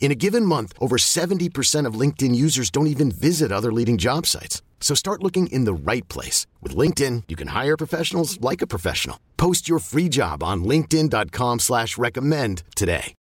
In a given month, over 70% of LinkedIn users don't even visit other leading job sites. So start looking in the right place. With LinkedIn, you can hire professionals like a professional. Post your free job on linkedin.com slash recommend today.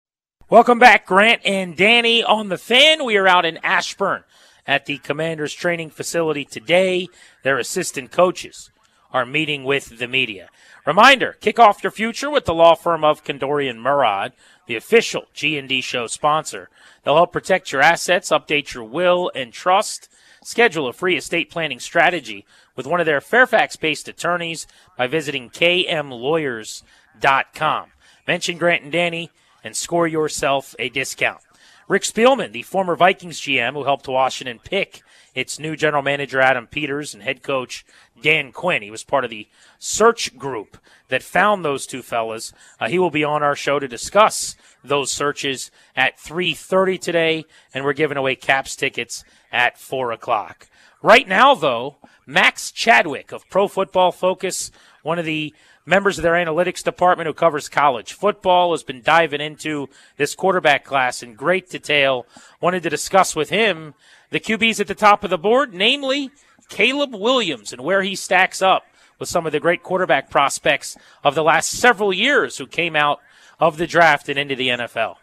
Welcome back, Grant and Danny on the fan. We are out in Ashburn at the Commanders training facility today. Their assistant coaches are meeting with the media. Reminder, kick off your future with the law firm of Condorian Murad the official G&D show sponsor. They'll help protect your assets, update your will and trust, schedule a free estate planning strategy with one of their Fairfax-based attorneys by visiting kmlawyers.com. Mention Grant and Danny and score yourself a discount. Rick Spielman, the former Vikings GM who helped Washington pick its new general manager Adam Peters and head coach Dan Quinn. He was part of the search group that found those two fellas. Uh, he will be on our show to discuss those searches at 3.30 today, and we're giving away caps tickets at 4 o'clock. Right now, though, Max Chadwick of Pro Football Focus, one of the members of their analytics department who covers college football, has been diving into this quarterback class in great detail. Wanted to discuss with him the QBs at the top of the board, namely Caleb Williams and where he stacks up with some of the great quarterback prospects of the last several years who came out of the draft and into the NFL?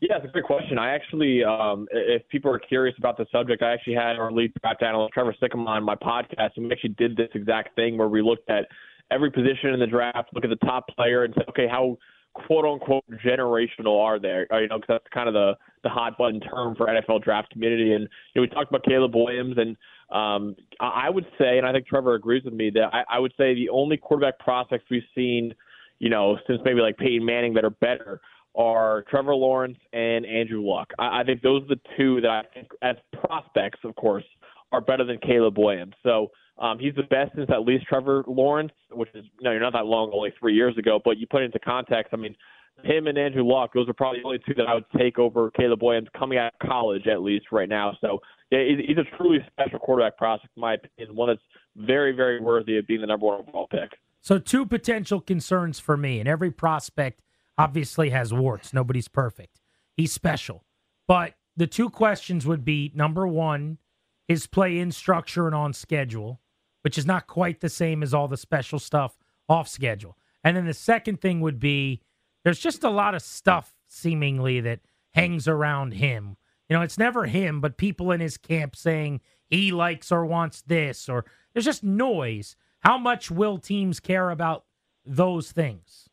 Yeah, it's a great question. I actually, um, if people are curious about the subject, I actually had our lead draft analyst Trevor Sikkema on my podcast, and we actually did this exact thing where we looked at every position in the draft, look at the top player, and say, okay, how quote unquote generational are there? You know, because that's kind of the the hot button term for NFL draft community. And you know, we talked about Caleb Williams, and um, I would say, and I think Trevor agrees with me, that I, I would say the only quarterback prospects we've seen, you know, since maybe like Peyton Manning that are better are Trevor Lawrence and Andrew Luck. I, I think those are the two that I think, as prospects, of course, are better than Caleb Williams. So um, he's the best since at least Trevor Lawrence, which is you know you're not that long, only three years ago. But you put it into context. I mean, him and Andrew Luck, those are probably the only two that I would take over Caleb Williams coming out of college at least right now. So yeah, he's a truly special quarterback prospect in my opinion, one that's very, very worthy of being the number one overall pick. So two potential concerns for me, and every prospect obviously has warts. Nobody's perfect. He's special. But the two questions would be number one, his play in structure and on schedule, which is not quite the same as all the special stuff off schedule. And then the second thing would be there's just a lot of stuff seemingly that hangs around him. You know, it's never him, but people in his camp saying he likes or wants this, or there's just noise. How much will teams care about those things?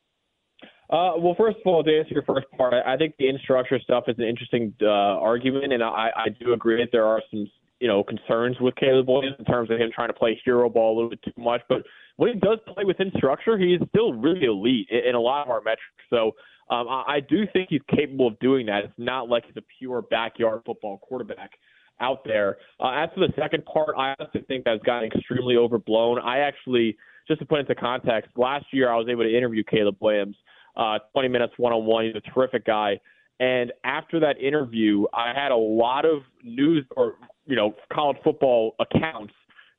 Uh, well, first of all, to answer your first part, I, think the infrastructure stuff is an interesting uh, argument, and I, I do agree that there are some you know concerns with Caleb Williams in terms of him trying to play hero ball a little bit too much. But when he does play within structure, he's still really elite in, a lot of our metrics. So um, I, I do think he's capable of doing that. It's not like he's a pure backyard football quarterback out there. Uh, as for the second part, I honestly think that's gotten extremely overblown. I actually, just to put into context, last year I was able to interview Caleb Williams, uh, 20 minutes one on one. He's a terrific guy. And after that interview, I had a lot of news or you know, college football accounts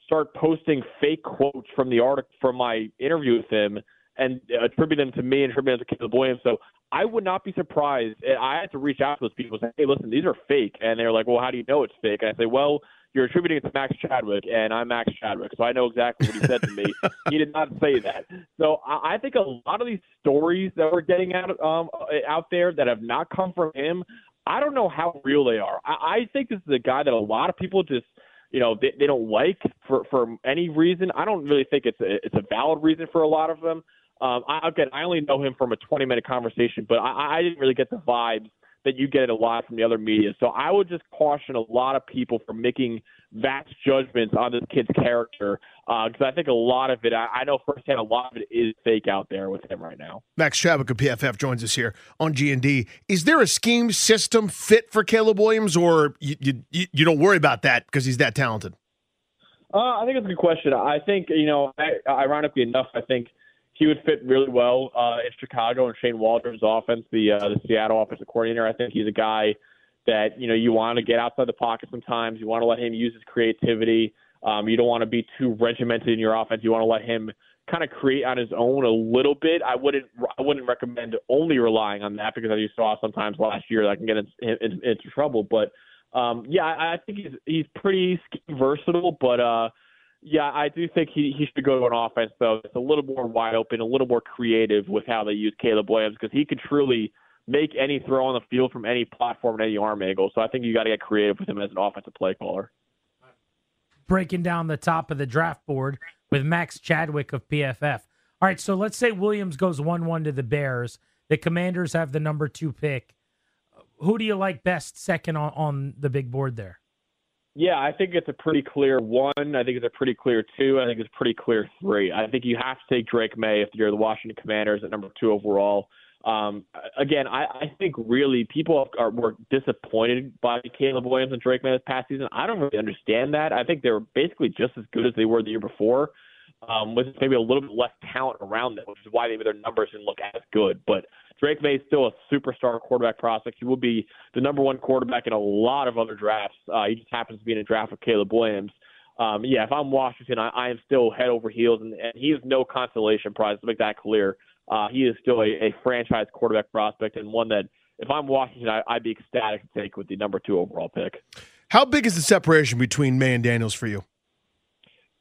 start posting fake quotes from the article from my interview with him and attribute them to me and attribute them to Caleb Williams. So I would not be surprised. I had to reach out to those people and say, hey, listen, these are fake. And they're like, well, how do you know it's fake? And I say, well, you're attributing it to Max Chadwick, and I'm Max Chadwick, so I know exactly what he said to me. he did not say that. So I, I think a lot of these stories that we're getting out um, out there that have not come from him, I don't know how real they are. I, I think this is a guy that a lot of people just – you know they, they don't like for for any reason. I don't really think it's a it's a valid reason for a lot of them. Um, I, again, I only know him from a 20 minute conversation, but I, I didn't really get the vibes that you get it a lot from the other media. So I would just caution a lot of people from making vast judgments on this kid's character because uh, I think a lot of it, I, I, know firsthand, a lot of it is fake out there with him right now. Max Chadwick of PFF joins us here on G and D. Is there a scheme system fit for Caleb Williams, or you you, you don't worry about that because he's that talented? Uh, I think it's a good question. I think you know, I, ironically enough, I think he would fit really well uh, in Chicago and Shane Waldron's offense, the uh, the Seattle offensive coordinator. I think he's a guy that you know you want to get outside the pocket sometimes. You want to let him use his creativity. Um, you don't want to be too regimented in your offense. You want to let him kind of create on his own a little bit. I wouldn't I wouldn't recommend only relying on that because as you saw sometimes last year that can get into, into trouble. But um, yeah, I, I think he's he's pretty versatile, but uh, yeah, I do think he he should go to an offense though. It's a little more wide open, a little more creative with how they use Caleb Williams because he can truly make any throw on the field from any platform and any arm angle. So I think you got to get creative with him as an offensive play caller. Breaking down the top of the draft board with Max Chadwick of PFF. All right, so let's say Williams goes 1 1 to the Bears. The Commanders have the number two pick. Who do you like best second on, on the big board there? Yeah, I think it's a pretty clear one. I think it's a pretty clear two. I think it's a pretty clear three. I think you have to take Drake Maye if you're the Washington Commanders at number two overall. Um, again, I, I think really people are were disappointed by Caleb Williams and Drake Maye this past season. I don't really understand that. I think they were basically just as good as they were the year before, um, with maybe a little bit less talent around them, which is why maybe their numbers didn't look as good. But Drake Maye is still a superstar quarterback prospect. He will be the number one quarterback in a lot of other drafts. Uh, he just happens to be in a draft with Caleb Williams. Um, yeah, if I'm Washington, I, I am still head over heels, and, and he is no consolation prize. To make that clear, uh, he is still a, a franchise quarterback prospect and one that, if I'm Washington, I, I'd be ecstatic to take with the number two overall pick. How big is the separation between Maye and Daniels for you?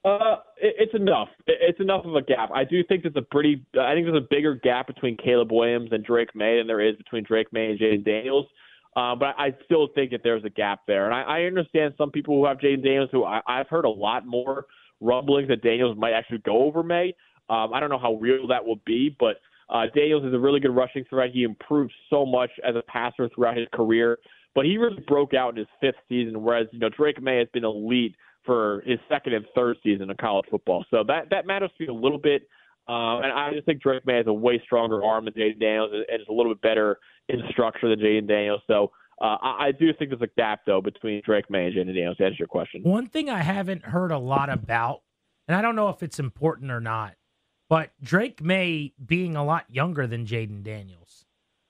Uh, it, it's enough. It, it's enough of a gap. I do think there's a pretty. I think there's a bigger gap between Caleb Williams and Drake Maye than there is between Drake Maye and Jayden Daniels. Uh, but I still think that there's a gap there, and I, I understand some people who have Jayden Daniels who I, I've heard a lot more rumblings that Daniels might actually go over Maye. Um, I don't know how real that will be, but uh, Daniels is a really good rushing threat. He improved so much as a passer throughout his career, but he really broke out in his fifth season, whereas you know Drake Maye has been elite for his second and third season of college football. So that that matters to me a little bit. Um, and I just think Drake Maye has a way stronger arm than Jayden Daniels and is a little bit better in structure than Jayden Daniels. So uh, I, I, do think there's a gap, though, between Drake Maye and Jayden Daniels to answer your question. One thing I haven't heard a lot about, and I don't know if it's important or not, but Drake Maye being a lot younger than Jayden Daniels.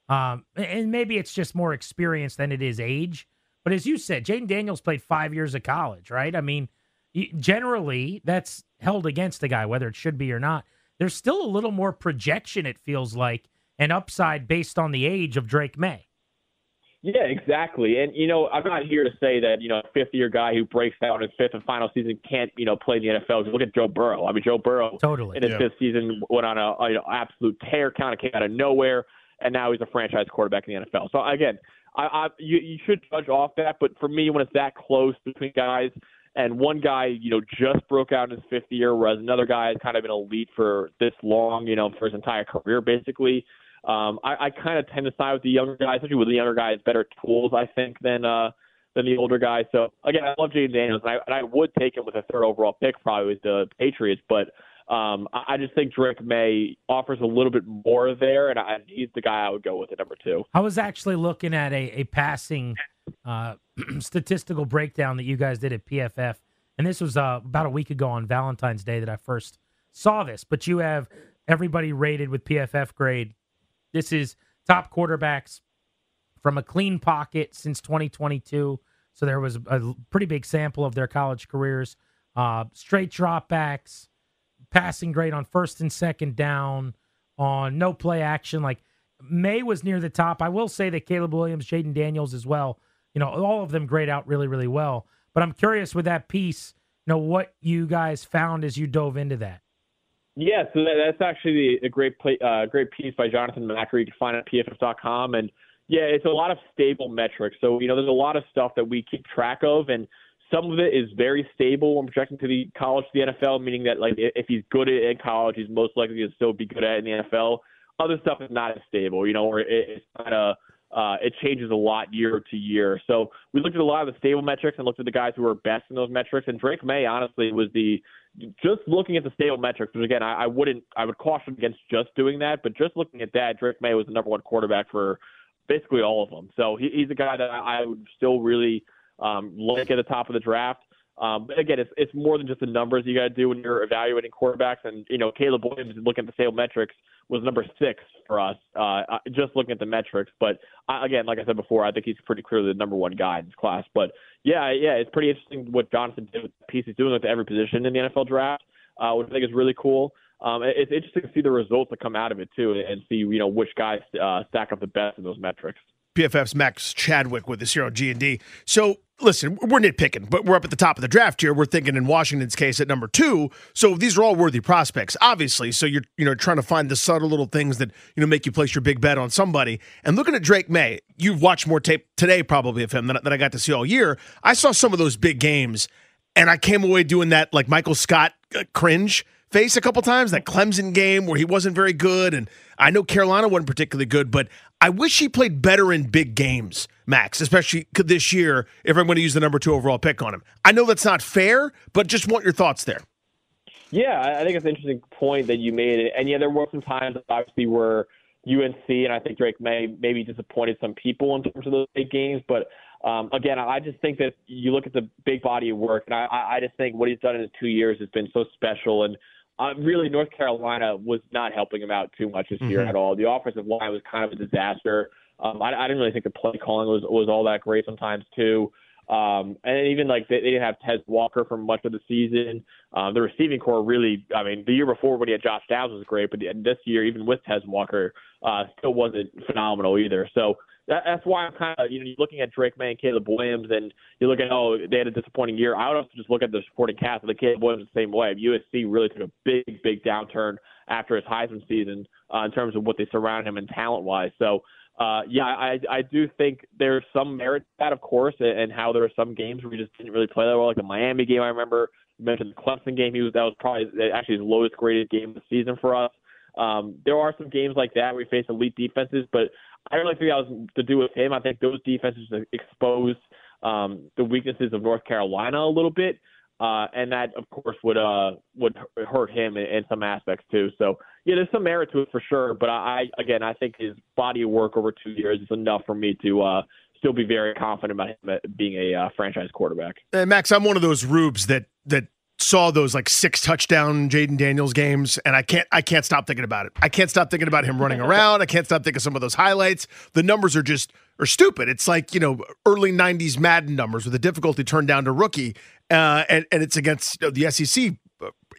Um, and maybe it's just more experience than it is age. But as you said, Jayden Daniels played five years of college, right? I mean, generally that's held against the guy, whether it should be or not. There's still a little more projection, it feels like, and upside based on the age of Drake Maye. Yeah, exactly. And you know, I'm not here to say that you know a fifth year guy who breaks out in his fifth and final season can't you know play in the NFL. look at Joe Burrow. I mean, Joe Burrow totally in his yeah. fifth season went on a, a you know, absolute tear, kind of came out of nowhere, and now he's a franchise quarterback in the NFL. So again, I, I you, you should judge off that. But for me, when it's that close between guys, and one guy, you know, just broke out in his fifth year, whereas another guy has kind of been elite for this long, you know, for his entire career, basically. Um, I, I kind of tend to side with the younger guys, especially with the younger guys, better tools, I think, than uh, than the older guys. So again, I love Jayden Daniels, and I, and I would take him with a third overall pick, probably with the Patriots, but um, I, just think Drake Maye offers a little bit more there, and I, he's the guy I would go with at number two. I was actually looking at a, a passing uh, statistical breakdown that you guys did at PFF, and this was uh, about a week ago on Valentine's Day that I first saw this. But you have everybody rated with PFF grade this is top quarterbacks from a clean pocket since 2022 So there was a pretty big sample of their college careers. Uh, straight dropbacks, passing grade on first and second down, on no play action. Like Maye was near the top. I will say that Caleb Williams, Jayden Daniels as well, you know, all of them grade out really, really well. But I'm curious with that piece, you know, what you guys found as you dove into that. Yeah, so that, that's actually a great play, uh, great piece by Jonathan Macri. You can find at pff.com. And yeah, it's a lot of stable metrics. So, you know, there's a lot of stuff that we keep track of. And some of it is very stable when projecting to the college to the NFL, meaning that like if he's good at in college, he's most likely to still be good at in the NFL. Other stuff is not as stable, you know, or it, it's kind of uh, it changes a lot year to year. So we looked at a lot of the stable metrics and looked at the guys who were best in those metrics. And Drake Maye, honestly, was the just looking at the stable metrics. Which again, I, I wouldn't, I would caution against just doing that. But just looking at that, Drake Maye was the number one quarterback for basically all of them. So he, he's a guy that I would still really um, at the top of the draft. Um, but again, it's it's more than just the numbers you got to do when you're evaluating quarterbacks. And you know, Caleb Williams, looking at the stable metrics, was number six for us, uh, uh, just looking at the metrics. But I, again, like I said before, I think he's pretty clearly the number one guy in this class. But yeah, yeah, it's pretty interesting what Jonathan did with the piece he's doing with every position in the NFL draft, uh, which I think is really cool. Um, it's interesting to see the results that come out of it too, and see you know which guys uh, stack up the best in those metrics. PFF's Max Chadwick with us here on G&D. So, listen, we're nitpicking, but we're up at the top of the draft here. We're thinking in Washington's case at number two. So these are all worthy prospects, obviously. So you're you know trying to find the subtle little things that you know make you place your big bet on somebody. And looking at Drake Maye, you've watched more tape today probably of him than, than I got to see all year. I saw some of those big games, and I came away doing that like Michael Scott uh, cringe face a couple times. That Clemson game where he wasn't very good, and I know Carolina wasn't particularly good, but I wish he played better in big games, Max, especially this year if I'm going to use the number two overall pick on him. I know that's not fair, but just want your thoughts there. Yeah, I think it's an interesting point that you made. And yeah, there were some times obviously where UNC and I think Drake Maye maybe disappointed some people in terms of those big games. But um, again, I just think that you look at the big body of work, and I, I just think what he's done in his two years has been so special. And uh, really, North Carolina was not helping him out too much this mm-hmm. year at all. The offensive line was kind of a disaster. Um, I, I didn't really think the play calling was was all that great sometimes too. Um, and even like they, they didn't have Tez Walker for much of the season. Um, the receiving corps really, I mean, the year before when he had Josh Downs was great, but this year, even with Tez Walker, uh, still wasn't phenomenal either. So that, that's why I'm kind of, you know, you're looking at Drake Maye and Caleb Williams, and you look at, oh, they had a disappointing year. I would also just look at the supporting cast of the Caleb Williams the same way. USC really took a big, big downturn after his Heisman season uh, in terms of what they surround him and talent wise. So, uh, yeah, I I do think there's some merit to that, of course, and how there are some games where we just didn't really play that well, like the Miami game. I remember you mentioned the Clemson game. He was that was probably actually his lowest graded game of the season for us. Um, there are some games like that where we face elite defenses, but I really think that was to do with him. I think those defenses exposed um, the weaknesses of North Carolina a little bit, uh, and that of course would uh, would hurt him in, in some aspects too. So yeah, there's some merit to it for sure. But I again, I think his body of work over two years is enough for me to uh, still be very confident about him being a uh, franchise quarterback. And Max, I'm one of those rubes that that saw those like six touchdown Jayden Daniels games, and I can't I can't stop thinking about it. I can't stop thinking about him running around. I can't stop thinking of some of those highlights. The numbers are just are stupid. It's like you know early '90s Madden numbers with the difficulty turned down to rookie, uh, and and it's against you know, the SEC.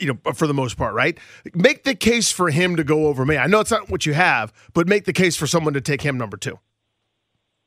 You know, for the most part, right? Make the case for him to go over me. I know it's not what you have, but make the case for someone to take him number two.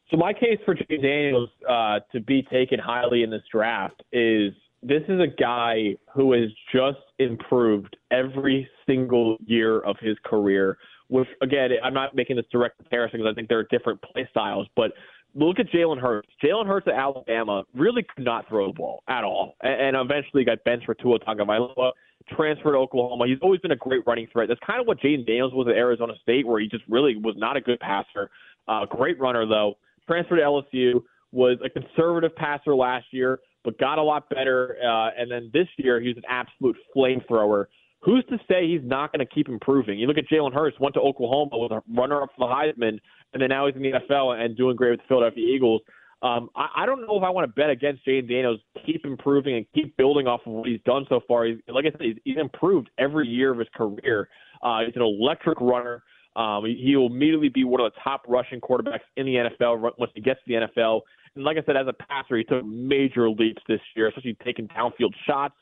So my case for Jay Daniels uh, to be taken highly in this draft is this is a guy who has just improved every single year of his career. Which again, I'm not making this direct comparison because I think there are different play styles, but look at Jalen Hurts. Jalen Hurts at Alabama really could not throw the ball at all, and, eventually got benched for Tua Tagovailoa. Transferred to Oklahoma. He's always been a great running threat. That's kind of what Jayden Daniels was at Arizona State, where he just really was not a good passer. Uh, great runner though. Transferred to LSU. Was a conservative passer last year but got a lot better. Uh, and then this year, he was an absolute flamethrower. Who's to say he's not going to keep improving? You look at Jalen Hurts, went to Oklahoma, was a runner-up for the Heisman, and then now he's in the NFL and doing great with the Philadelphia Eagles. Um, I, I don't know if I want to bet against Jayden Daniels. Keep improving and keep building off of what he's done so far. He's, like I said, he's, he's improved every year of his career. Uh, he's an electric runner. Um, he will immediately be one of the top rushing quarterbacks in the NFL once he gets to the NFL. And like I said, as a passer, he took major leaps this year, especially taking downfield shots.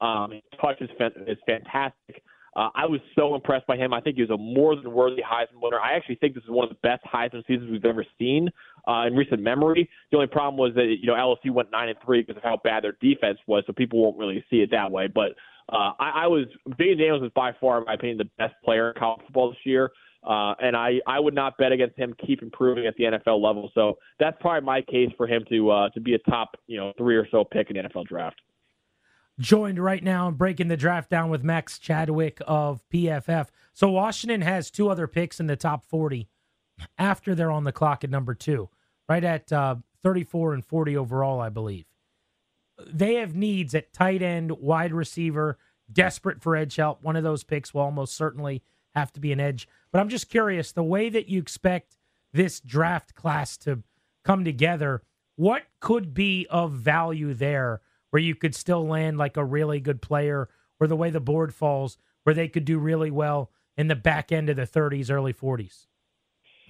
Um, his touch is, is fantastic. Uh, I was so impressed by him. I think he was a more than worthy Heisman winner. I actually think this is one of the best Heisman seasons we've ever seen uh, in recent memory. The only problem was that you know LSU went nine and three because of how bad their defense was, so people won't really see it that way. But uh, I, I was Jayden Daniels is by far, in my opinion, the best player in college football this year. Uh, and I, I would not bet against him keep improving at the NFL level. So that's probably my case for him to uh, to be a top you know three or so pick in the NFL draft joined right now and breaking the draft down with Max Chadwick of PFF. So Washington has two other picks in the top 40 after they're on the clock at number two, right at uh, 34 and 40 overall, I believe. They have needs at tight end, wide receiver, desperate for edge help. One of those picks will almost certainly have to be an edge. But I'm just curious the way that you expect this draft class to come together, what could be of value there? where you could still land like a really good player, or the way the board falls, where they could do really well in the back end of the 30s, early 40s?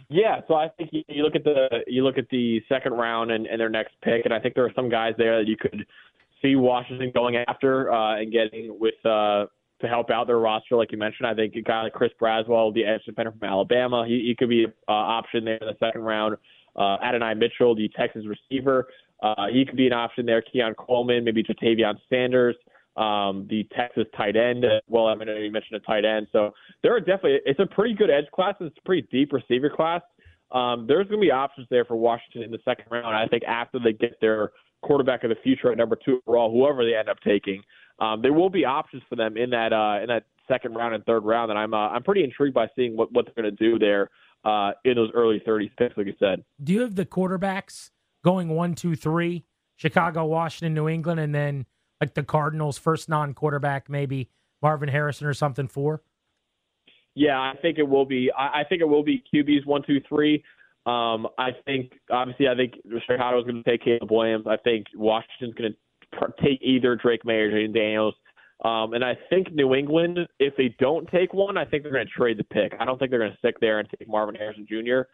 Yeah, so I think you, look at the you look at the second round and, and their next pick, and I think there are some guys there that you could see Washington going after uh, and getting with uh, to help out their roster, like you mentioned. I think a guy like Chris Braswell, the edge defender from Alabama, he, he could be an uh, option there in the second round. Uh, Adonai Mitchell, the Texas receiver, uh, he could be an option there. Keon Coleman, maybe Ja'Tavion Sanders, um, the Texas tight end. Well, I mean, you mentioned a tight end. So there are definitely, it's a pretty good edge class. It's a pretty deep receiver class. Um, there's going to be options there for Washington in the second round. I think after they get their quarterback of the future at number two overall, whoever they end up taking, um, there will be options for them in that uh, in that second round and third round. And I'm uh, I'm pretty intrigued by seeing what, what they're going to do there uh, in those early 30s picks, like you said. Do you have the quarterbacks going one, two, three, Chicago, Washington, New England, and then like the Cardinals' first non-quarterback, maybe Marvin Harrison or something four? Yeah, I think it will be. I, I think it will be QBs one, two, three. Um, I think obviously, I think Chicago's going to take Caleb Williams. I think Washington's going to take either Drake Maye or Jayden Daniels. Um, and I think New England, if they don't take one, I think they're going to trade the pick. I don't think they're going to stick there and take Marvin Harrison Jr.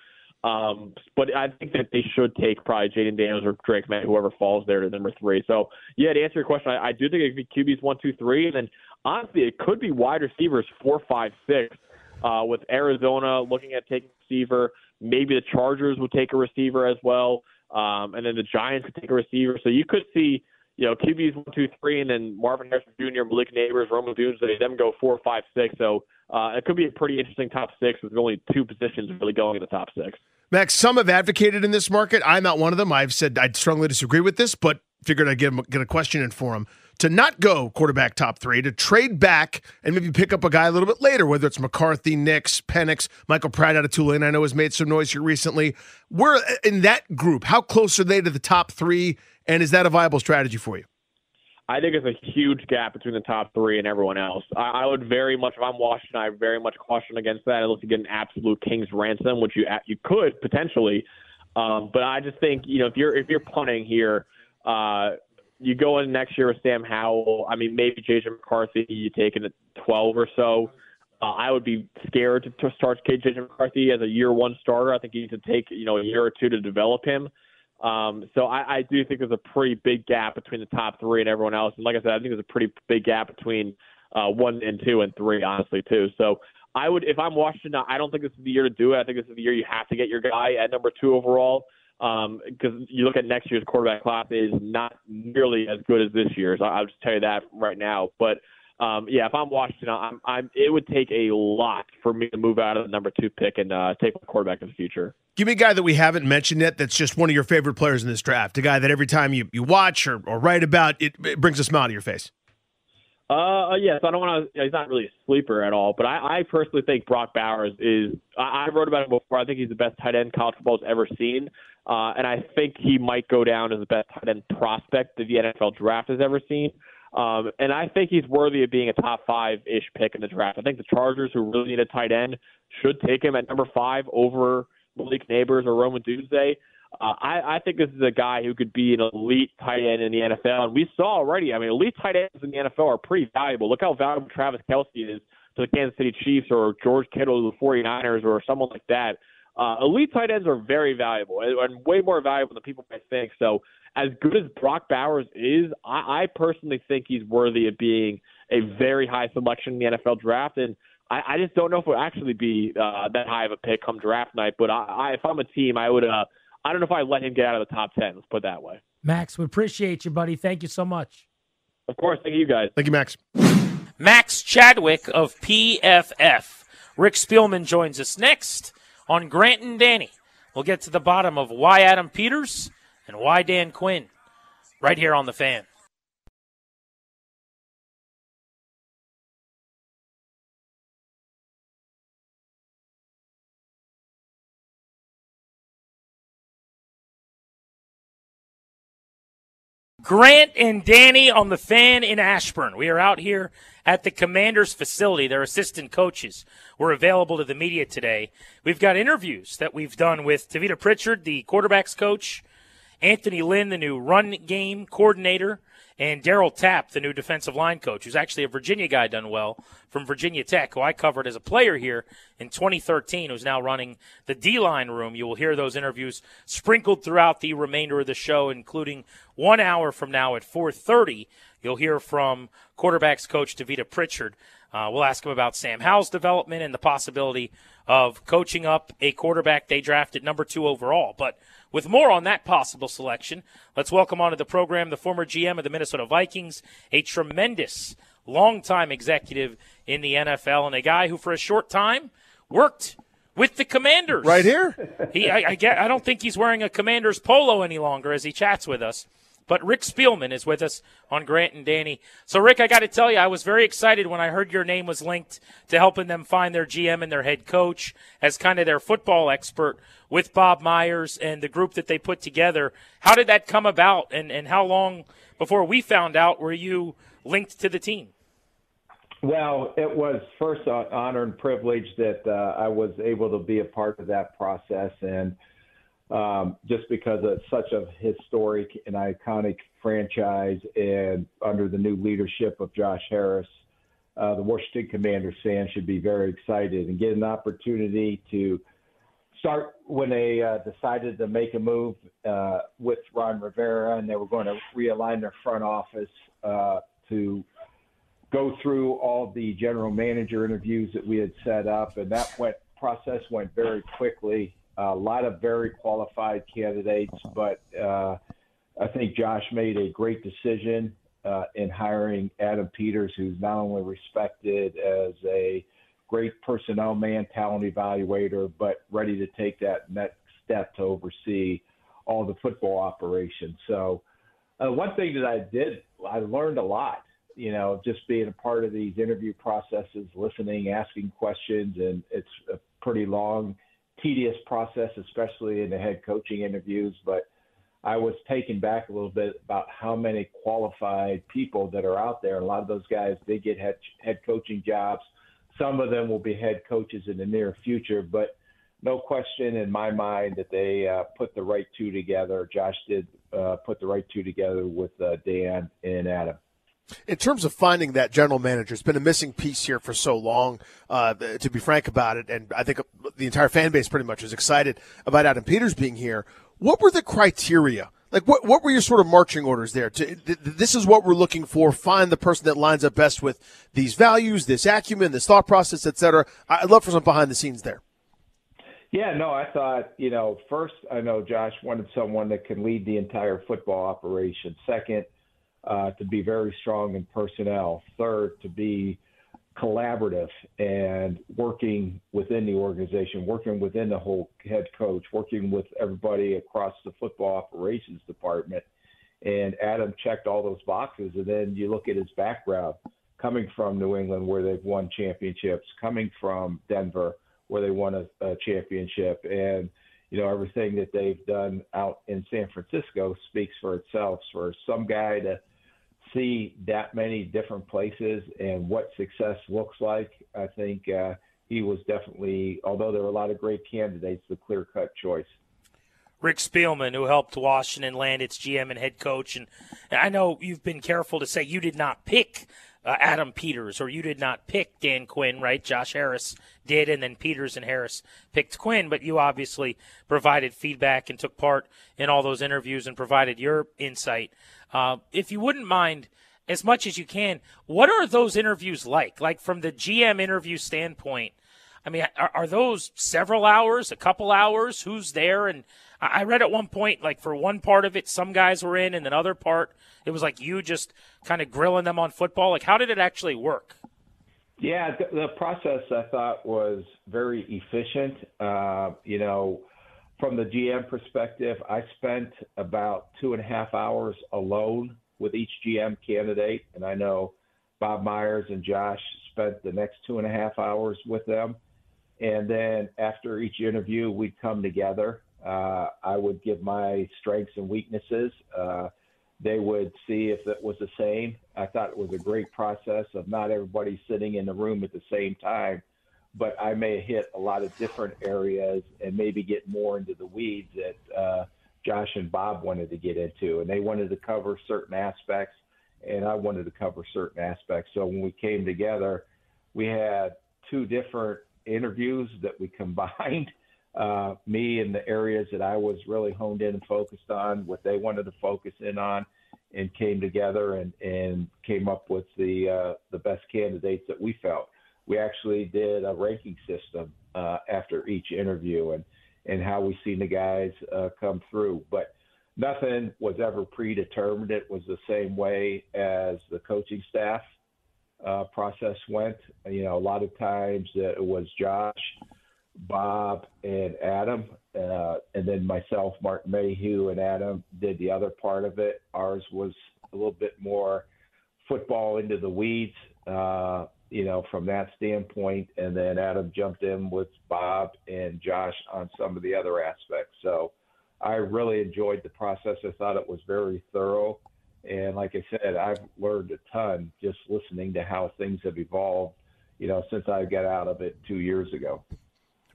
Um, but I think that they should take probably Jayden Daniels or Drake Maye, whoever falls there to number three. So yeah, to answer your question, I, I do think it could be QBs one, two, three, and then honestly, it could be wide receivers four, five, six. Uh, with Arizona looking at taking receiver, maybe the Chargers would take a receiver as well, um, and then the Giants could take a receiver. So you could see you know, QBs one, two, three, and then Marvin Harrison Jr., Malik Nabers, Rome Odunze, them go four, five, six. So uh, it could be a pretty interesting top six with only two positions really going in the top six. Max, some have advocated in this market. I'm not one of them. I've said I'd strongly disagree with this, but figured I'd get, a question in for him. To not go quarterback top three, to trade back and maybe pick up a guy a little bit later, whether it's McCarthy, Nix, Penix, Michael Pratt out of Tulane, I know has made some noise here recently. We're in that group. How close are they to the top three? And is that a viable strategy for you? I think it's a huge gap between the top three and everyone else. I, I would very much, if I'm Washington, I very much caution against that unless you get an absolute king's ransom, which you you could potentially. Um, but I just think you know if you're if you're punting here, uh, you go in next year with Sam Howell. I mean, maybe JJ McCarthy. You take it at 12 or so. Uh, I would be scared to, to start JJ McCarthy as a year one starter. I think you need to take you know a year or two to develop him. Um, so I, I do think there's a pretty big gap between the top three and everyone else. And like I said, I think there's a pretty big gap between uh, one and two and three, honestly, too. So I would, if I'm Washington, I don't think this is the year to do it. I think this is the year you have to get your guy at number two overall because um, you look at next year's quarterback class is not nearly as good as this year's. I'll just tell you that right now. But um, yeah, if I'm Washington, I'm, I'm, it would take a lot for me to move out of the number two pick and uh, take a quarterback in the future. Give me a guy that we haven't mentioned yet that's just one of your favorite players in this draft. A guy that every time you, you watch or, or write about, it, it brings a smile to your face. Uh, yes, I don't want to. He's not really a sleeper at all, but I, I personally think Brock Bowers is. I, I wrote about him before. I think he's the best tight end college football's ever seen, uh, and I think he might go down as the best tight end prospect that the NFL draft has ever seen. Um, and I think he's worthy of being a top five ish pick in the draft. I think the Chargers, who really need a tight end, should take him at number five over Malik Nabers or Rome Odunze. Uh, I, I think this is a guy who could be an elite tight end in the NFL. And we saw already, I mean, elite tight ends in the NFL are pretty valuable. Look how valuable Travis Kelce is to the Kansas City Chiefs or George Kittle to the 49ers or someone like that. Uh, elite tight ends are very valuable and, and way more valuable than people might think. So, as good as Brock Bowers is, I, I personally think he's worthy of being a very high selection in the NFL draft. And I, I just don't know if it will actually be uh, that high of a pick come draft night. But I, I, if I'm a team, I would. Uh, I don't know if I'd let him get out of the top ten. Let's put it that way. Max, we appreciate you, buddy. Thank you so much. Of course. Thank you, guys. Thank you, Max. Max Chadwick of PFF. Rick Spielman joins us next on Grant and Danny. We'll get to the bottom of why Adam Peters and why Dan Quinn right here on the fan. Grant and Danny on the fan in Ashburn. We are out here at the Commanders facility. Their assistant coaches were available to the media today. We've got interviews that we've done with Tavita Pritchard, the quarterbacks coach, Anthony Lynn, the new run game coordinator, and Darryl Tapp, the new defensive line coach, who's actually a Virginia guy done well from Virginia Tech, who I covered as a player here in 2013, who's now running the D line room. You will hear those interviews sprinkled throughout the remainder of the show, including one hour from now at 4:30. You'll hear from quarterbacks coach Tavita Pritchard. Uh, we'll ask him about Sam Howell's development and the possibility of coaching up a quarterback they drafted number two overall. But with more on that possible selection, let's welcome onto the program the former GM of the Minnesota Vikings, a tremendous longtime executive in the NFL, and a guy who, for a short time, worked with the Commanders. Right here. He, I, I, get, I don't think he's wearing a Commanders polo any longer as he chats with us. But Rick Spielman is with us on Grant and Danny. So, Rick, I got to tell you, I was very excited when I heard your name was linked to helping them find their GM and their head coach as kind of their football expert with Bob Myers and the group that they put together. How did that come about, and, and how long before we found out were you linked to the team? Well, it was first an honor and privilege that uh, I was able to be a part of that process, and um, just because it's such a historic and iconic franchise, and under the new leadership of Josh Harris, uh, the Washington Commanders fans should be very excited and get an opportunity to start when they uh, decided to make a move uh, with Ron Rivera, and they were going to realign their front office uh, to go through all the general manager interviews that we had set up, and that went process went very quickly. A lot of very qualified candidates, but uh, I think Josh made a great decision uh, in hiring Adam Peters, who's not only respected as a great personnel man, talent evaluator, but ready to take that next step to oversee all the football operations. So, uh, one thing that I did, I learned a lot you know, just being a part of these interview processes, listening, asking questions, and it's a pretty long, tedious process, especially in the head coaching interviews. But I was taken back a little bit about how many qualified people that are out there. A lot of those guys, did get head, head coaching jobs. Some of them will be head coaches in the near future, but no question in my mind that they uh, put the right two together. Josh did uh, put the right two together with uh, Dan and Adam. In terms of finding that general manager, it's been a missing piece here for so long, uh, to be frank about it. And I think the entire fan base pretty much is excited about Adam Peters being here. What were the criteria? Like, what, what were your sort of marching orders there? To, th- this is what we're looking for. Find the person that lines up best with these values, this acumen, this thought process, et cetera. I'd love for some behind the scenes there. Yeah, no, I thought, you know, first, I know Josh wanted someone that can lead the entire football operation. Second, uh, to be very strong in personnel. Third, to be collaborative and working within the organization, working within the whole head coach, working with everybody across the football operations department. And Adam checked all those boxes. And then you look at his background coming from New England, where they've won championships, coming from Denver, where they won a, a championship. And you know everything that they've done out in San Francisco speaks for itself. For some guy to see that many different places and what success looks like, I think uh, he was definitely, although there were a lot of great candidates, the clear cut choice. Rick Spielman, who helped Washington land its GM and head coach. And I know you've been careful to say you did not pick uh, Adam Peters, or you did not pick Dan Quinn, right? Josh Harris did, and then Peters and Harris picked Quinn, but you obviously provided feedback and took part in all those interviews and provided your insight. Uh, if you wouldn't mind, as much as you can, what are those interviews like? Like from the GM interview standpoint, I mean, are, are those several hours, a couple hours? Who's there? And I read at one point, like for one part of it, some guys were in, and another part, it was like you just kind of grilling them on football. Like, how did it actually work? Yeah, the process I thought was very efficient. Uh, you know, from the GM perspective, I spent about two and a half hours alone with each GM candidate, and I know Bob Myers and Josh spent the next two and a half hours with them. And then after each interview, we'd come together. Uh, I would give my strengths and weaknesses. Uh, they would see if it was the same. I thought it was a great process of not everybody sitting in the room at the same time, but I may hit a lot of different areas and maybe get more into the weeds that uh, Josh and Bob wanted to get into. And they wanted to cover certain aspects, and I wanted to cover certain aspects. So when we came together, we had two different interviews that we combined. Uh, me in the areas that I was really honed in and focused on, what they wanted to focus in on, and came together and, and came up with the uh, the best candidates that we felt. We actually did a ranking system uh, after each interview and and how we seen the guys uh, come through, but nothing was ever predetermined. It was the same way as the coaching staff uh, process went. You know, a lot of times it was Josh, Bob, and Adam, uh, and then myself, Mark Mayhew, and Adam did the other part of it. Ours was a little bit more football into the weeds, uh, you know, from that standpoint. And then Adam jumped in with Bob and Josh on some of the other aspects. So I really enjoyed the process. I thought it was very thorough and like I said, I've learned a ton just listening to how things have evolved, you know, since I got out of it two years ago.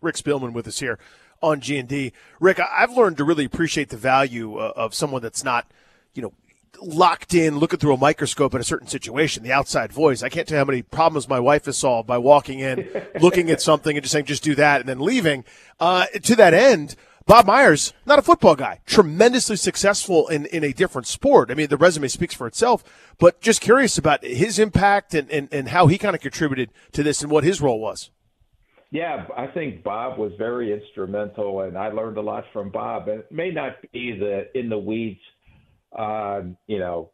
Rick Spielman with us here on G and D. Rick, I've learned to really appreciate the value uh, of someone that's not, you know, locked in, looking through a microscope in a certain situation, the outside voice. I can't tell you how many problems my wife has solved by walking in, looking at something, and just saying, just do that, and then leaving. Uh, to that end, Bob Myers, not a football guy, tremendously successful in, in a different sport. I mean, the resume speaks for itself, but just curious about his impact and, and, and how he kind of contributed to this and what his role was. Yeah, I think Bob was very instrumental, and I learned a lot from Bob. And it may not be the in the weeds, uh, you know,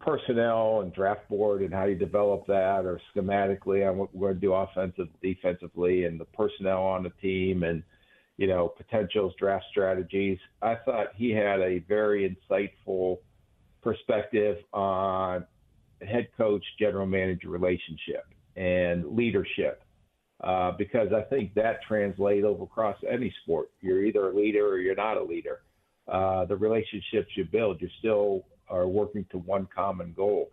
personnel and draft board and how you develop that, or schematically on what we're going to do offensive, defensively, and the personnel on the team, and you know, potentials, draft strategies. I thought he had a very insightful perspective on head coach general manager relationship and leadership uh, because I think that translates over across any sport. You're either a leader or you're not a leader. Uh, the relationships you build, you still are working to one common goal.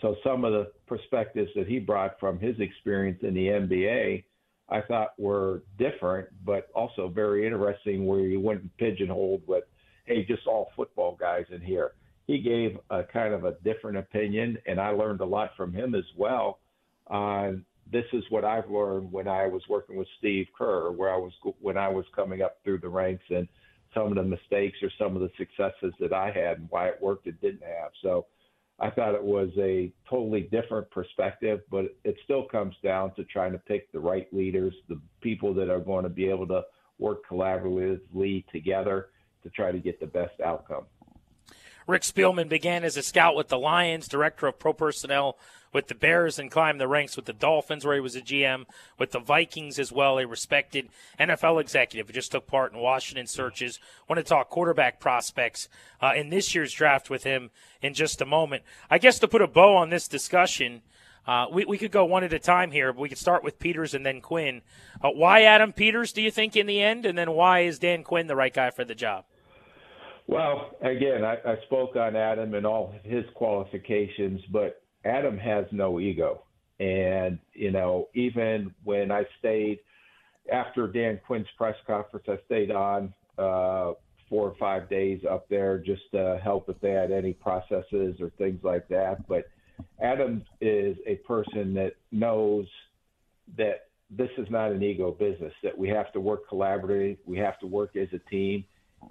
So some of the perspectives that he brought from his experience in the NBA I thought were different, but also very interesting where you wouldn't pigeonhole with, hey, just all football guys in here. He gave a kind of a different opinion, and I learned a lot from him as well. On this is what I've learned when I was working with Steve Kerr, where I was when I was coming up through the ranks, and some of the mistakes or some of the successes that I had, and why it worked, it didn't have. So I thought it was a totally different perspective, but it still comes down to trying to pick the right leaders, the people that are going to be able to work collaboratively together to try to get the best outcome. Rick Spielman began as a scout with the Lions, director of pro personnel with the Bears, and climbed the ranks with the Dolphins, where he was a GM, with the Vikings as well, a respected NFL executive who just took part in Washington searches. Want to talk quarterback prospects uh, in this year's draft with him in just a moment. I guess to put a bow on this discussion, uh, we, we could go one at a time here, but we could start with Peters and then Quinn. Uh, why Adam Peters, do you think, in the end? And then why is Dan Quinn the right guy for the job? Well, again, I, I spoke on Adam and all his qualifications, but Adam has no ego. And, you know, even when I stayed after Dan Quinn's press conference, I stayed on uh, four or five days up there just to help if they had any processes or things like that. But Adam is a person that knows that this is not an ego business, that we have to work collaboratively, we have to work as a team.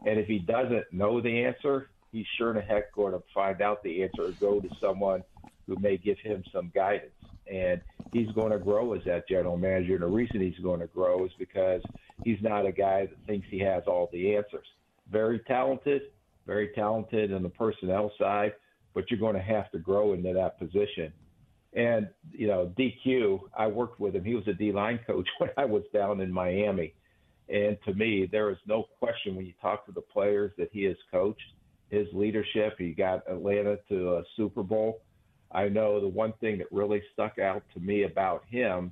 And if he doesn't know the answer, he's sure in heck going to find out the answer or go to someone who may give him some guidance. And he's going to grow as that general manager. And the reason he's going to grow is because he's not a guy that thinks he has all the answers. Very talented, very talented on the personnel side, but you're going to have to grow into that position. And, you know, DQ, I worked with him. He was a D line coach when I was down in Miami. And to me, there is no question when you talk to the players that he has coached, his leadership, he got Atlanta to a Super Bowl. I know the one thing that really stuck out to me about him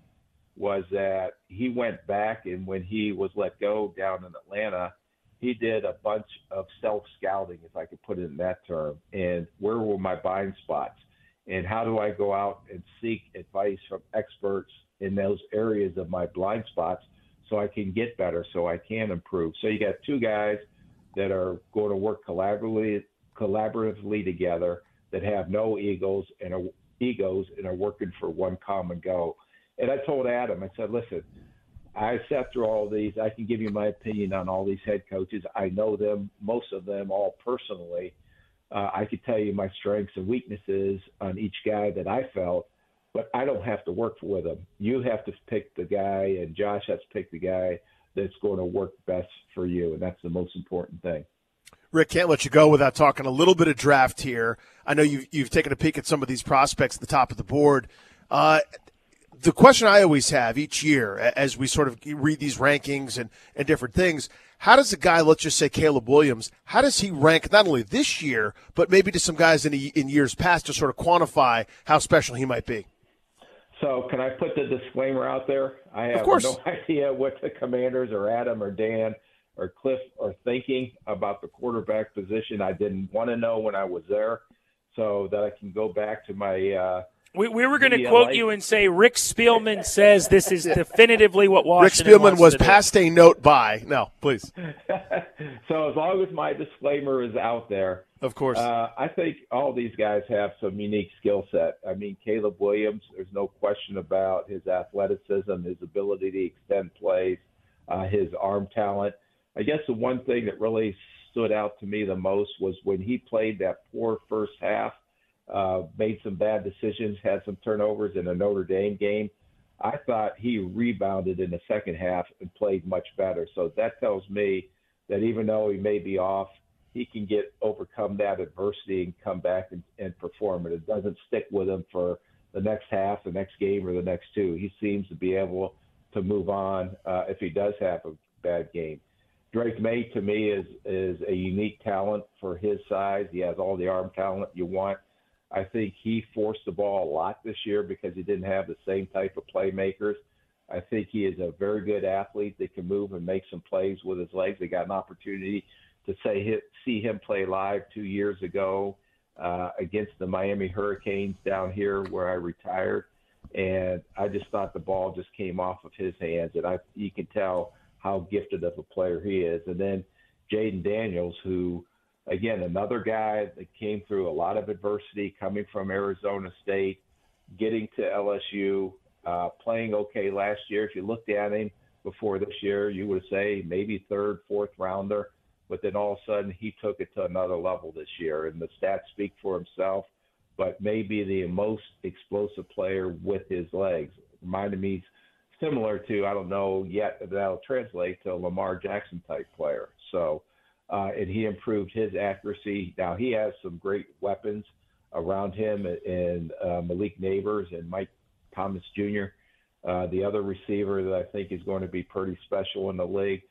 was that he went back and when he was let go down in Atlanta, he did a bunch of self scouting, if I could put it in that term. And where were my blind spots? And how do I go out and seek advice from experts in those areas of my blind spots so I can get better, so I can improve? So you got two guys that are going to work collaboratively, collaboratively together that have no egos and are, egos and are working for one common goal. And I told Adam, I said, listen, I sat through all these. I can give you my opinion on all these head coaches. I know them, most of them, all personally. Uh, I could tell you my strengths and weaknesses on each guy that I felt, but I don't have to work with them. You have to pick the guy, and Josh has to pick the guy that's going to work best for you, and that's the most important thing. Rick, can't let you go without talking a little bit of draft here. I know you've, you've taken a peek at some of these prospects at the top of the board. Uh, the question I always have each year as we sort of read these rankings and, and different things, how does a guy, let's just say Caleb Williams, how does he rank not only this year, but maybe to some guys in, in years past to sort of quantify how special he might be? So, can I put the disclaimer out there? I have no idea what the commanders or Adam or Dan or Cliff are thinking about the quarterback position. I didn't want to know when I was there so that I can go back to my uh, we, we were going to quote you and say Rick Spielman says this is definitively what Washington. Rick Spielman was passed a note by. No, please. so as long as my disclaimer is out there, of course, uh, I think all these guys have some unique skill set. I mean, Caleb Williams. There's no question about his athleticism, his ability to extend plays, uh, his arm talent. I guess the one thing that really stood out to me the most was when he played that poor first half uh, made some bad decisions, had some turnovers in a Notre Dame game. I thought he rebounded in the second half and played much better. So that tells me that even though he may be off, he can get overcome that adversity and come back and, and perform. And it doesn't stick with him for the next half, the next game, or the next two. He seems to be able to move on uh, if he does have a bad game. Drake Maye to me is is a unique talent for his size. He has all the arm talent you want. I think he forced the ball a lot this year because he didn't have the same type of playmakers. I think he is a very good athlete that can move and make some plays with his legs. They got an opportunity to say see him play live two years ago uh, against the Miami Hurricanes down here where I retired, and I just thought the ball just came off of his hands, and I you can tell how gifted of a player he is. And then Jayden Daniels, who again, another guy that came through a lot of adversity coming from Arizona State, getting to LSU, uh, playing okay last year. If you looked at him before this year, you would say maybe third, fourth rounder. But then all of a sudden, he took it to another level this year, and the stats speak for himself. But maybe the most explosive player with his legs reminded me similar to I don't know yet if that'll translate to a Lamar Jackson type player. So uh, and he improved his accuracy. Now he has some great weapons around him, and uh, Malik Nabers and Mike Thomas Jr., uh, the other receiver that I think is going to be pretty special in the league.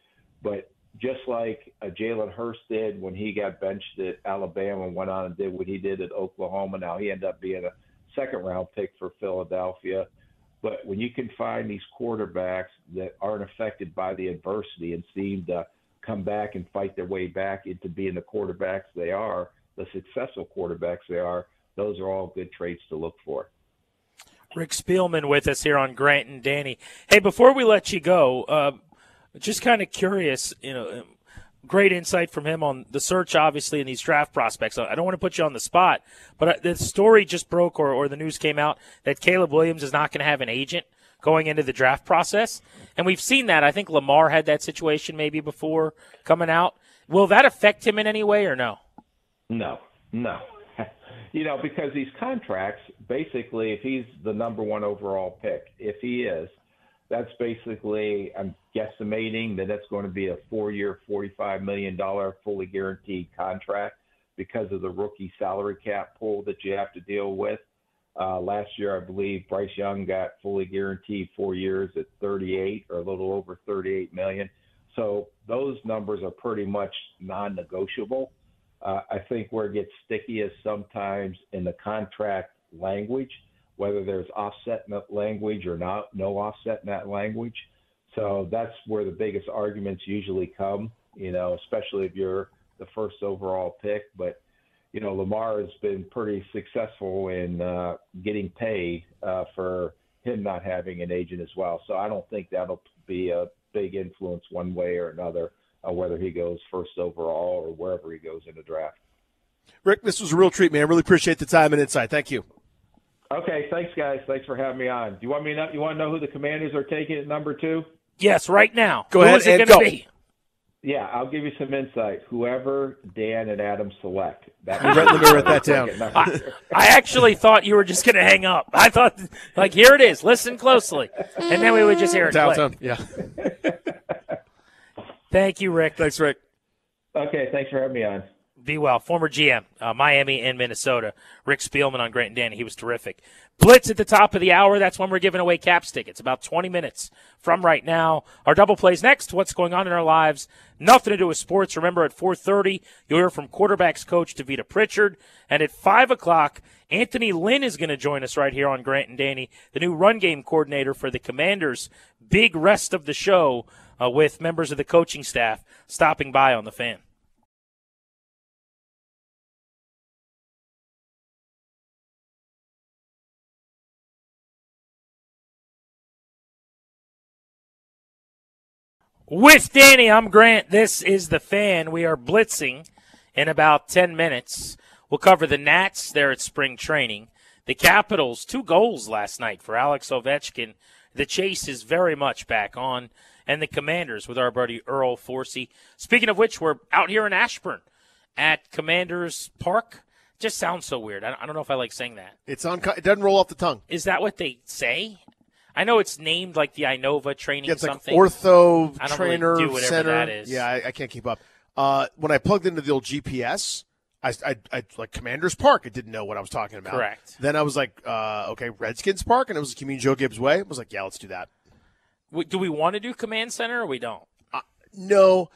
But just like uh, Jalen Hurts did when he got benched at Alabama and went on and did what he did at Oklahoma, now he ended up being a second round pick for Philadelphia. But when you can find these quarterbacks that aren't affected by the adversity and seem to come back and fight their way back into being the quarterbacks they are, the successful quarterbacks they are, those are all good traits to look for. Rick Spielman with us here on Grant and Danny. Hey, before we let you go, uh, just kind of curious, you know, great insight from him on the search, obviously, in these draft prospects. I don't want to put you on the spot, but uh, the story just broke, or, or the news came out that Caleb Williams is not going to have an agent going into the draft process. And we've seen that. I think Lamar had that situation maybe before coming out. Will that affect him in any way or no? No, no. you know, because these contracts, basically, if he's the number one overall pick, if he is, that's basically, I'm guesstimating that that's going to be a four year, $45 million fully guaranteed contract because of the rookie salary cap pool that you have to deal with. Uh, last year, I believe Bryce Young got fully guaranteed four years at 38 or a little over 38 million. So those numbers are pretty much non-negotiable. Uh, I think where it gets sticky is sometimes in the contract language whether there's offset in that language or not, no offset in that language. So that's where the biggest arguments usually come, you know, especially if you're the first overall pick. But, you know, Lamar has been pretty successful in uh, getting paid uh, for him not having an agent as well. So I don't think that'll be a big influence one way or another, uh, whether he goes first overall or wherever he goes in the draft. Rick, this was a real treat, man. Really appreciate the time and insight. Thank you. Okay, thanks, guys. Thanks for having me on. Do you want me to, you want to know who the Commanders are taking at number two? Yes, right now. Go who ahead is it and going go. to be? Yeah, I'll give you some insight. Whoever Dan and Adam select. That Let me write that down. I, I actually thought you were just going to hang up. I thought, like, here it is. Listen closely, and then we would just hear it. click. Downtown. Yeah. Thank you, Rick. Thanks, Rick. Okay, thanks for having me on. Be well. Former GM, uh, Miami and Minnesota. Rick Spielman on Grant and Danny. He was terrific. Blitz at the top of the hour. That's when we're giving away caps tickets. About 20 minutes from right now. Our double plays next. What's going on in our lives? Nothing to do with sports. Remember, at 4.30, you'll hear from quarterbacks coach Tavita Pritchard. And at 5 o'clock, Anthony Lynn is going to join us right here on Grant and Danny, the new run game coordinator for the Commanders. Big rest of the show uh, with members of the coaching staff stopping by on the fan. With Danny, I'm Grant. This is the fan. We are blitzing in about 10 minutes. We'll cover the Nats there at spring training. The Capitals, two goals last night for Alex Ovechkin. The chase is very much back on. And the Commanders with our buddy Earl Forsey. Speaking of which, we're out here in Ashburn at Commanders Park. Just sounds so weird. I I don't know if I like saying that. It's on. It doesn't roll off the tongue. Is that what they say? I know it's named like the Inova training Yeah, it's like something. ortho don't really trainer whatever center. that is. Yeah, I, I can't keep up. Uh, when I plugged into the old GPS, I, I, I like Commanders Park. I didn't know what I was talking about. Correct. Then I was like, uh, okay, Redskins Park, and it was Community Joe Gibbs Way. I was like, yeah, let's do that. Do we want to do command center or we don't? No,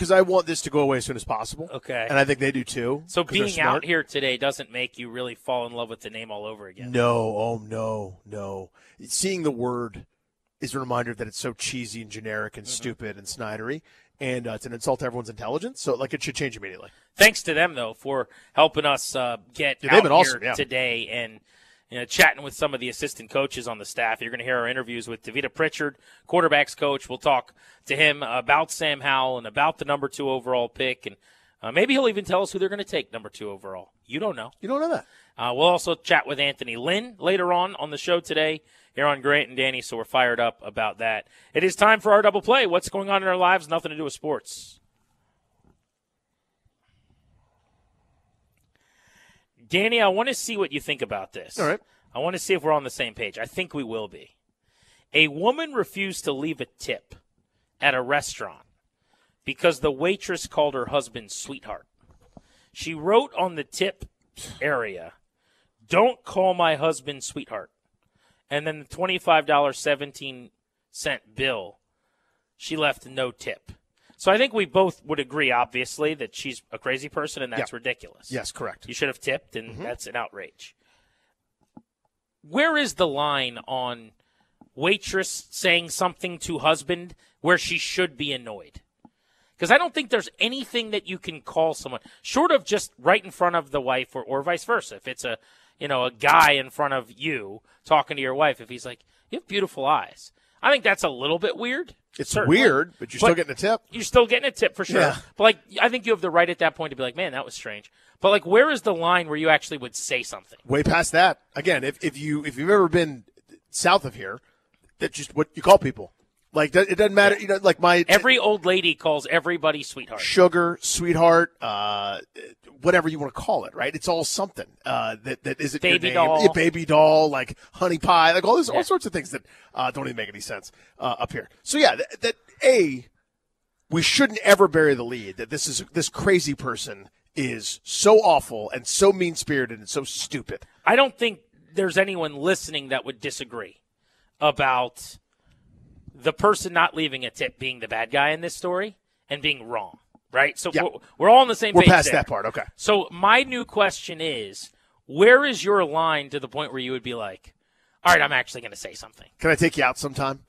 because I want this to go away as soon as possible. Okay. and I think they do too. So being out here today doesn't make you really fall in love with the name all over again. No, oh no, no. Seeing the word is a reminder that it's so cheesy and generic Mm-hmm. and stupid and snidery, and uh, it's an insult to everyone's intelligence. So like it should change immediately. Thanks to them though for helping us uh, get Yeah, they've out been here awesome, yeah. today and you know, chatting with some of the assistant coaches on the staff. You're going to hear our interviews with Tavita Pritchard, quarterbacks coach. We'll talk to him about Sam Howell and about the number two overall pick, and uh, maybe he'll even tell us who they're going to take number two overall. You don't know. You don't know that. Uh, we'll also chat with Anthony Lynn later on on the show today here on Grant and Danny, so we're fired up about that. It is time for our double play. What's going on in our lives? Nothing to do with sports. Danny, I want to see what you think about this. All right. I want to see if we're on the same page. I think we will be. A woman refused to leave a tip at a restaurant because the waitress called her husband sweetheart. She wrote on the tip area, Don't call my husband sweetheart. And then the $25 17 cent bill, she left no tip. So I think we both would agree, obviously, that she's a crazy person and that's Yeah. ridiculous. Yes, correct. You should have tipped, and mm-hmm. that's an outrage. Where is the line on waitress saying something to husband where she should be annoyed? Because I don't think there's anything that you can call someone short of just right in front of the wife, or, or vice versa. If it's a you know a guy in front of you talking to your wife, if he's like, "You have beautiful eyes," I think that's a little bit weird. It's Certainly. weird, but you're still getting a tip. You're still getting a tip for sure. Yeah. But like, I think you have the right at that point to be like, man, that was strange. But like, where is the line where you actually would say something? Way past that. Again, if, if you if you've ever been south of here, that's just what you call people. Like it doesn't matter. You know, like my Every old lady calls everybody sweetheart. sugar, sweetheart, uh, whatever you want to call it, right? It's all something uh, that that isn't your Baby name. doll. Yeah, baby doll, like honey pie, like all this, Yeah. all sorts of things that uh, don't even make any sense uh, up here. So yeah, that, that a we shouldn't ever bury the lead that this is this crazy person is so awful and so mean spirited and so stupid. I don't think there's anyone listening that would disagree about the person not leaving a tip being the bad guy in this story and being wrong, right? So Yeah. we're, we're all on the same We're page. past there. that part. Okay. So my new question is, where is your line to the point where you would be like, all right, I'm actually going to say something. Can I take you out sometime?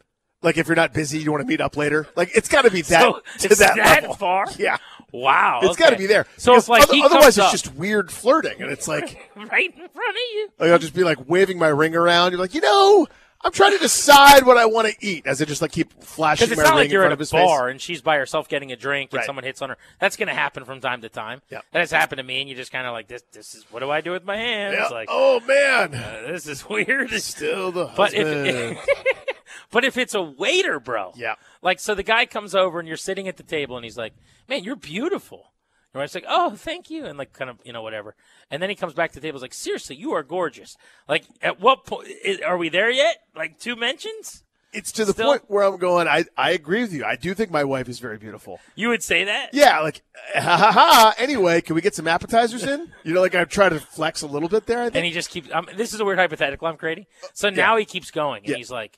Like if you're not busy, you want to meet up later. Like it's got to be that so to it's that, that, level. far? Yeah, Wow. it's got to be there. So Because if like other- otherwise, it's just weird flirting, and it's like, right in front of you. like I'll just be like waving my ring around. You're like, you know, I'm trying to decide what I want to eat, as I just like keep flashing Because it's not like you're in at front a of his bar face. and she's by herself getting a drink and Right. someone hits on her. That's going to happen from time to time. Yep. That has happened to me, and you just kind of like this. This is what do I do with my hands? Yeah. Like, oh man, uh, this is weird. still the But husband. if but if it's a waiter, bro, Yeah. like so the guy comes over and you're sitting at the table and he's like, "Man, you're beautiful." Your wife's like, "Oh, thank you," and like kind of you know whatever. And then he comes back to the table, he's like, "Seriously, you are gorgeous." Like, at what point are we there yet? Like two mentions? it's to the Still- point where I'm going. I I agree with you. I do think my wife is very beautiful. You would say that? Yeah, like ha ha ha. Anyway, can we get some appetizers in? You know, like I try to flex a little bit there. I think. And he just keeps. Um, this is a weird hypothetical I'm creating. So now he keeps going, and Yeah. he's like,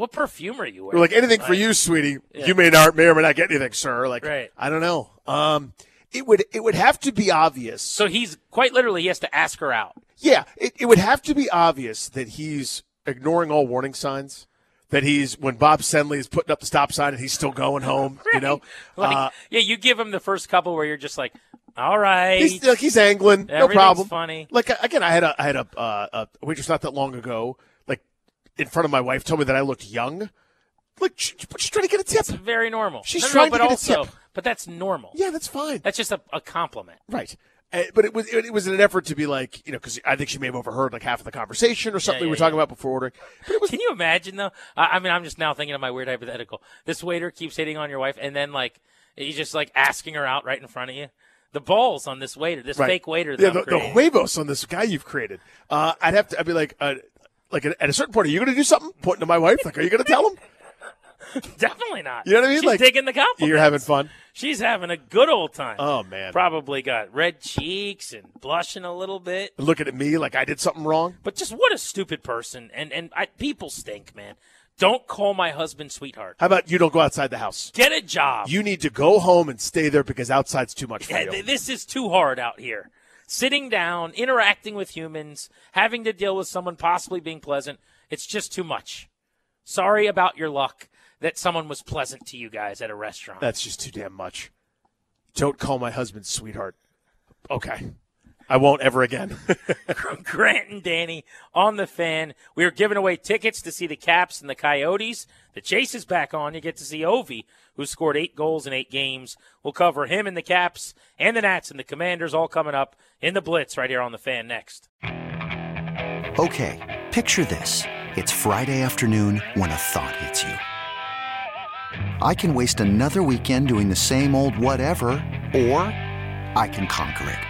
"What perfume are you wearing?" We're like anything for you, sweetie. You may not may or may not get anything, sir. Like Right. I don't know. Um, it would it would have to be obvious. So he's quite literally he has to ask her out. yeah, it, it would have to be obvious that he's ignoring all warning signs. That he's when Bob Henley is putting up the stop sign and he's still going home. You know, Like, uh, yeah, you give him the first couple where you're just like, "All right." he's like he's angling, no problem. funny. Like again, I had a I had a uh, a waitress not that long ago, like in front of my wife, told me that I looked young. Like she, she's trying to get a tip. It's very normal. She's No, no, trying but to get a also, tip. but that's normal. Yeah, that's fine. That's just a, a compliment. Right. Uh, but it was it, it was an effort to be like you know because I think she may have overheard like half of the conversation or something yeah, we were yeah. talking about before ordering. Was Can you imagine though? I, I mean, I'm just now thinking of my weird hypothetical. This waiter keeps hitting on your wife, and then like he's just like asking her out right in front of you. The balls on this waiter, this right. fake waiter. That Yeah, the, the huevos on this guy you've created. Uh, I'd have to. I'd be like, uh, like at a certain point, are you going to do something? Pointing to my wife, like, are you going to tell him? Definitely not. You know what I mean? She's Like, digging the compliment. You're having fun. She's having a good old time. Oh man, Probably got red cheeks and blushing a little bit. looking at me like I did something wrong. But just what a stupid person. And and I, people stink, man. Don't call my husband sweetheart. How about you don't go outside the house? Get a job. You need to go home and stay there because outside's too much for Yeah, you. th- this is too hard out here. Sitting down, interacting with humans, having to deal with someone possibly being pleasant, it's just too much. Sorry about your luck that someone was pleasant to you guys at a restaurant. That's just too damn much. Don't call my husband sweetheart. Okay. I won't ever again. Grant and Danny on the fan. We are giving away tickets to see the Caps and the Coyotes. The chase is back on. You get to see Ovi, who scored eight goals in eight games. We'll cover him and the Caps and the Nats and the Commanders all coming up in the Blitz right here on the fan next. Okay, picture this. It's Friday afternoon when a thought hits you. I can waste another weekend doing the same old whatever, or I can conquer it.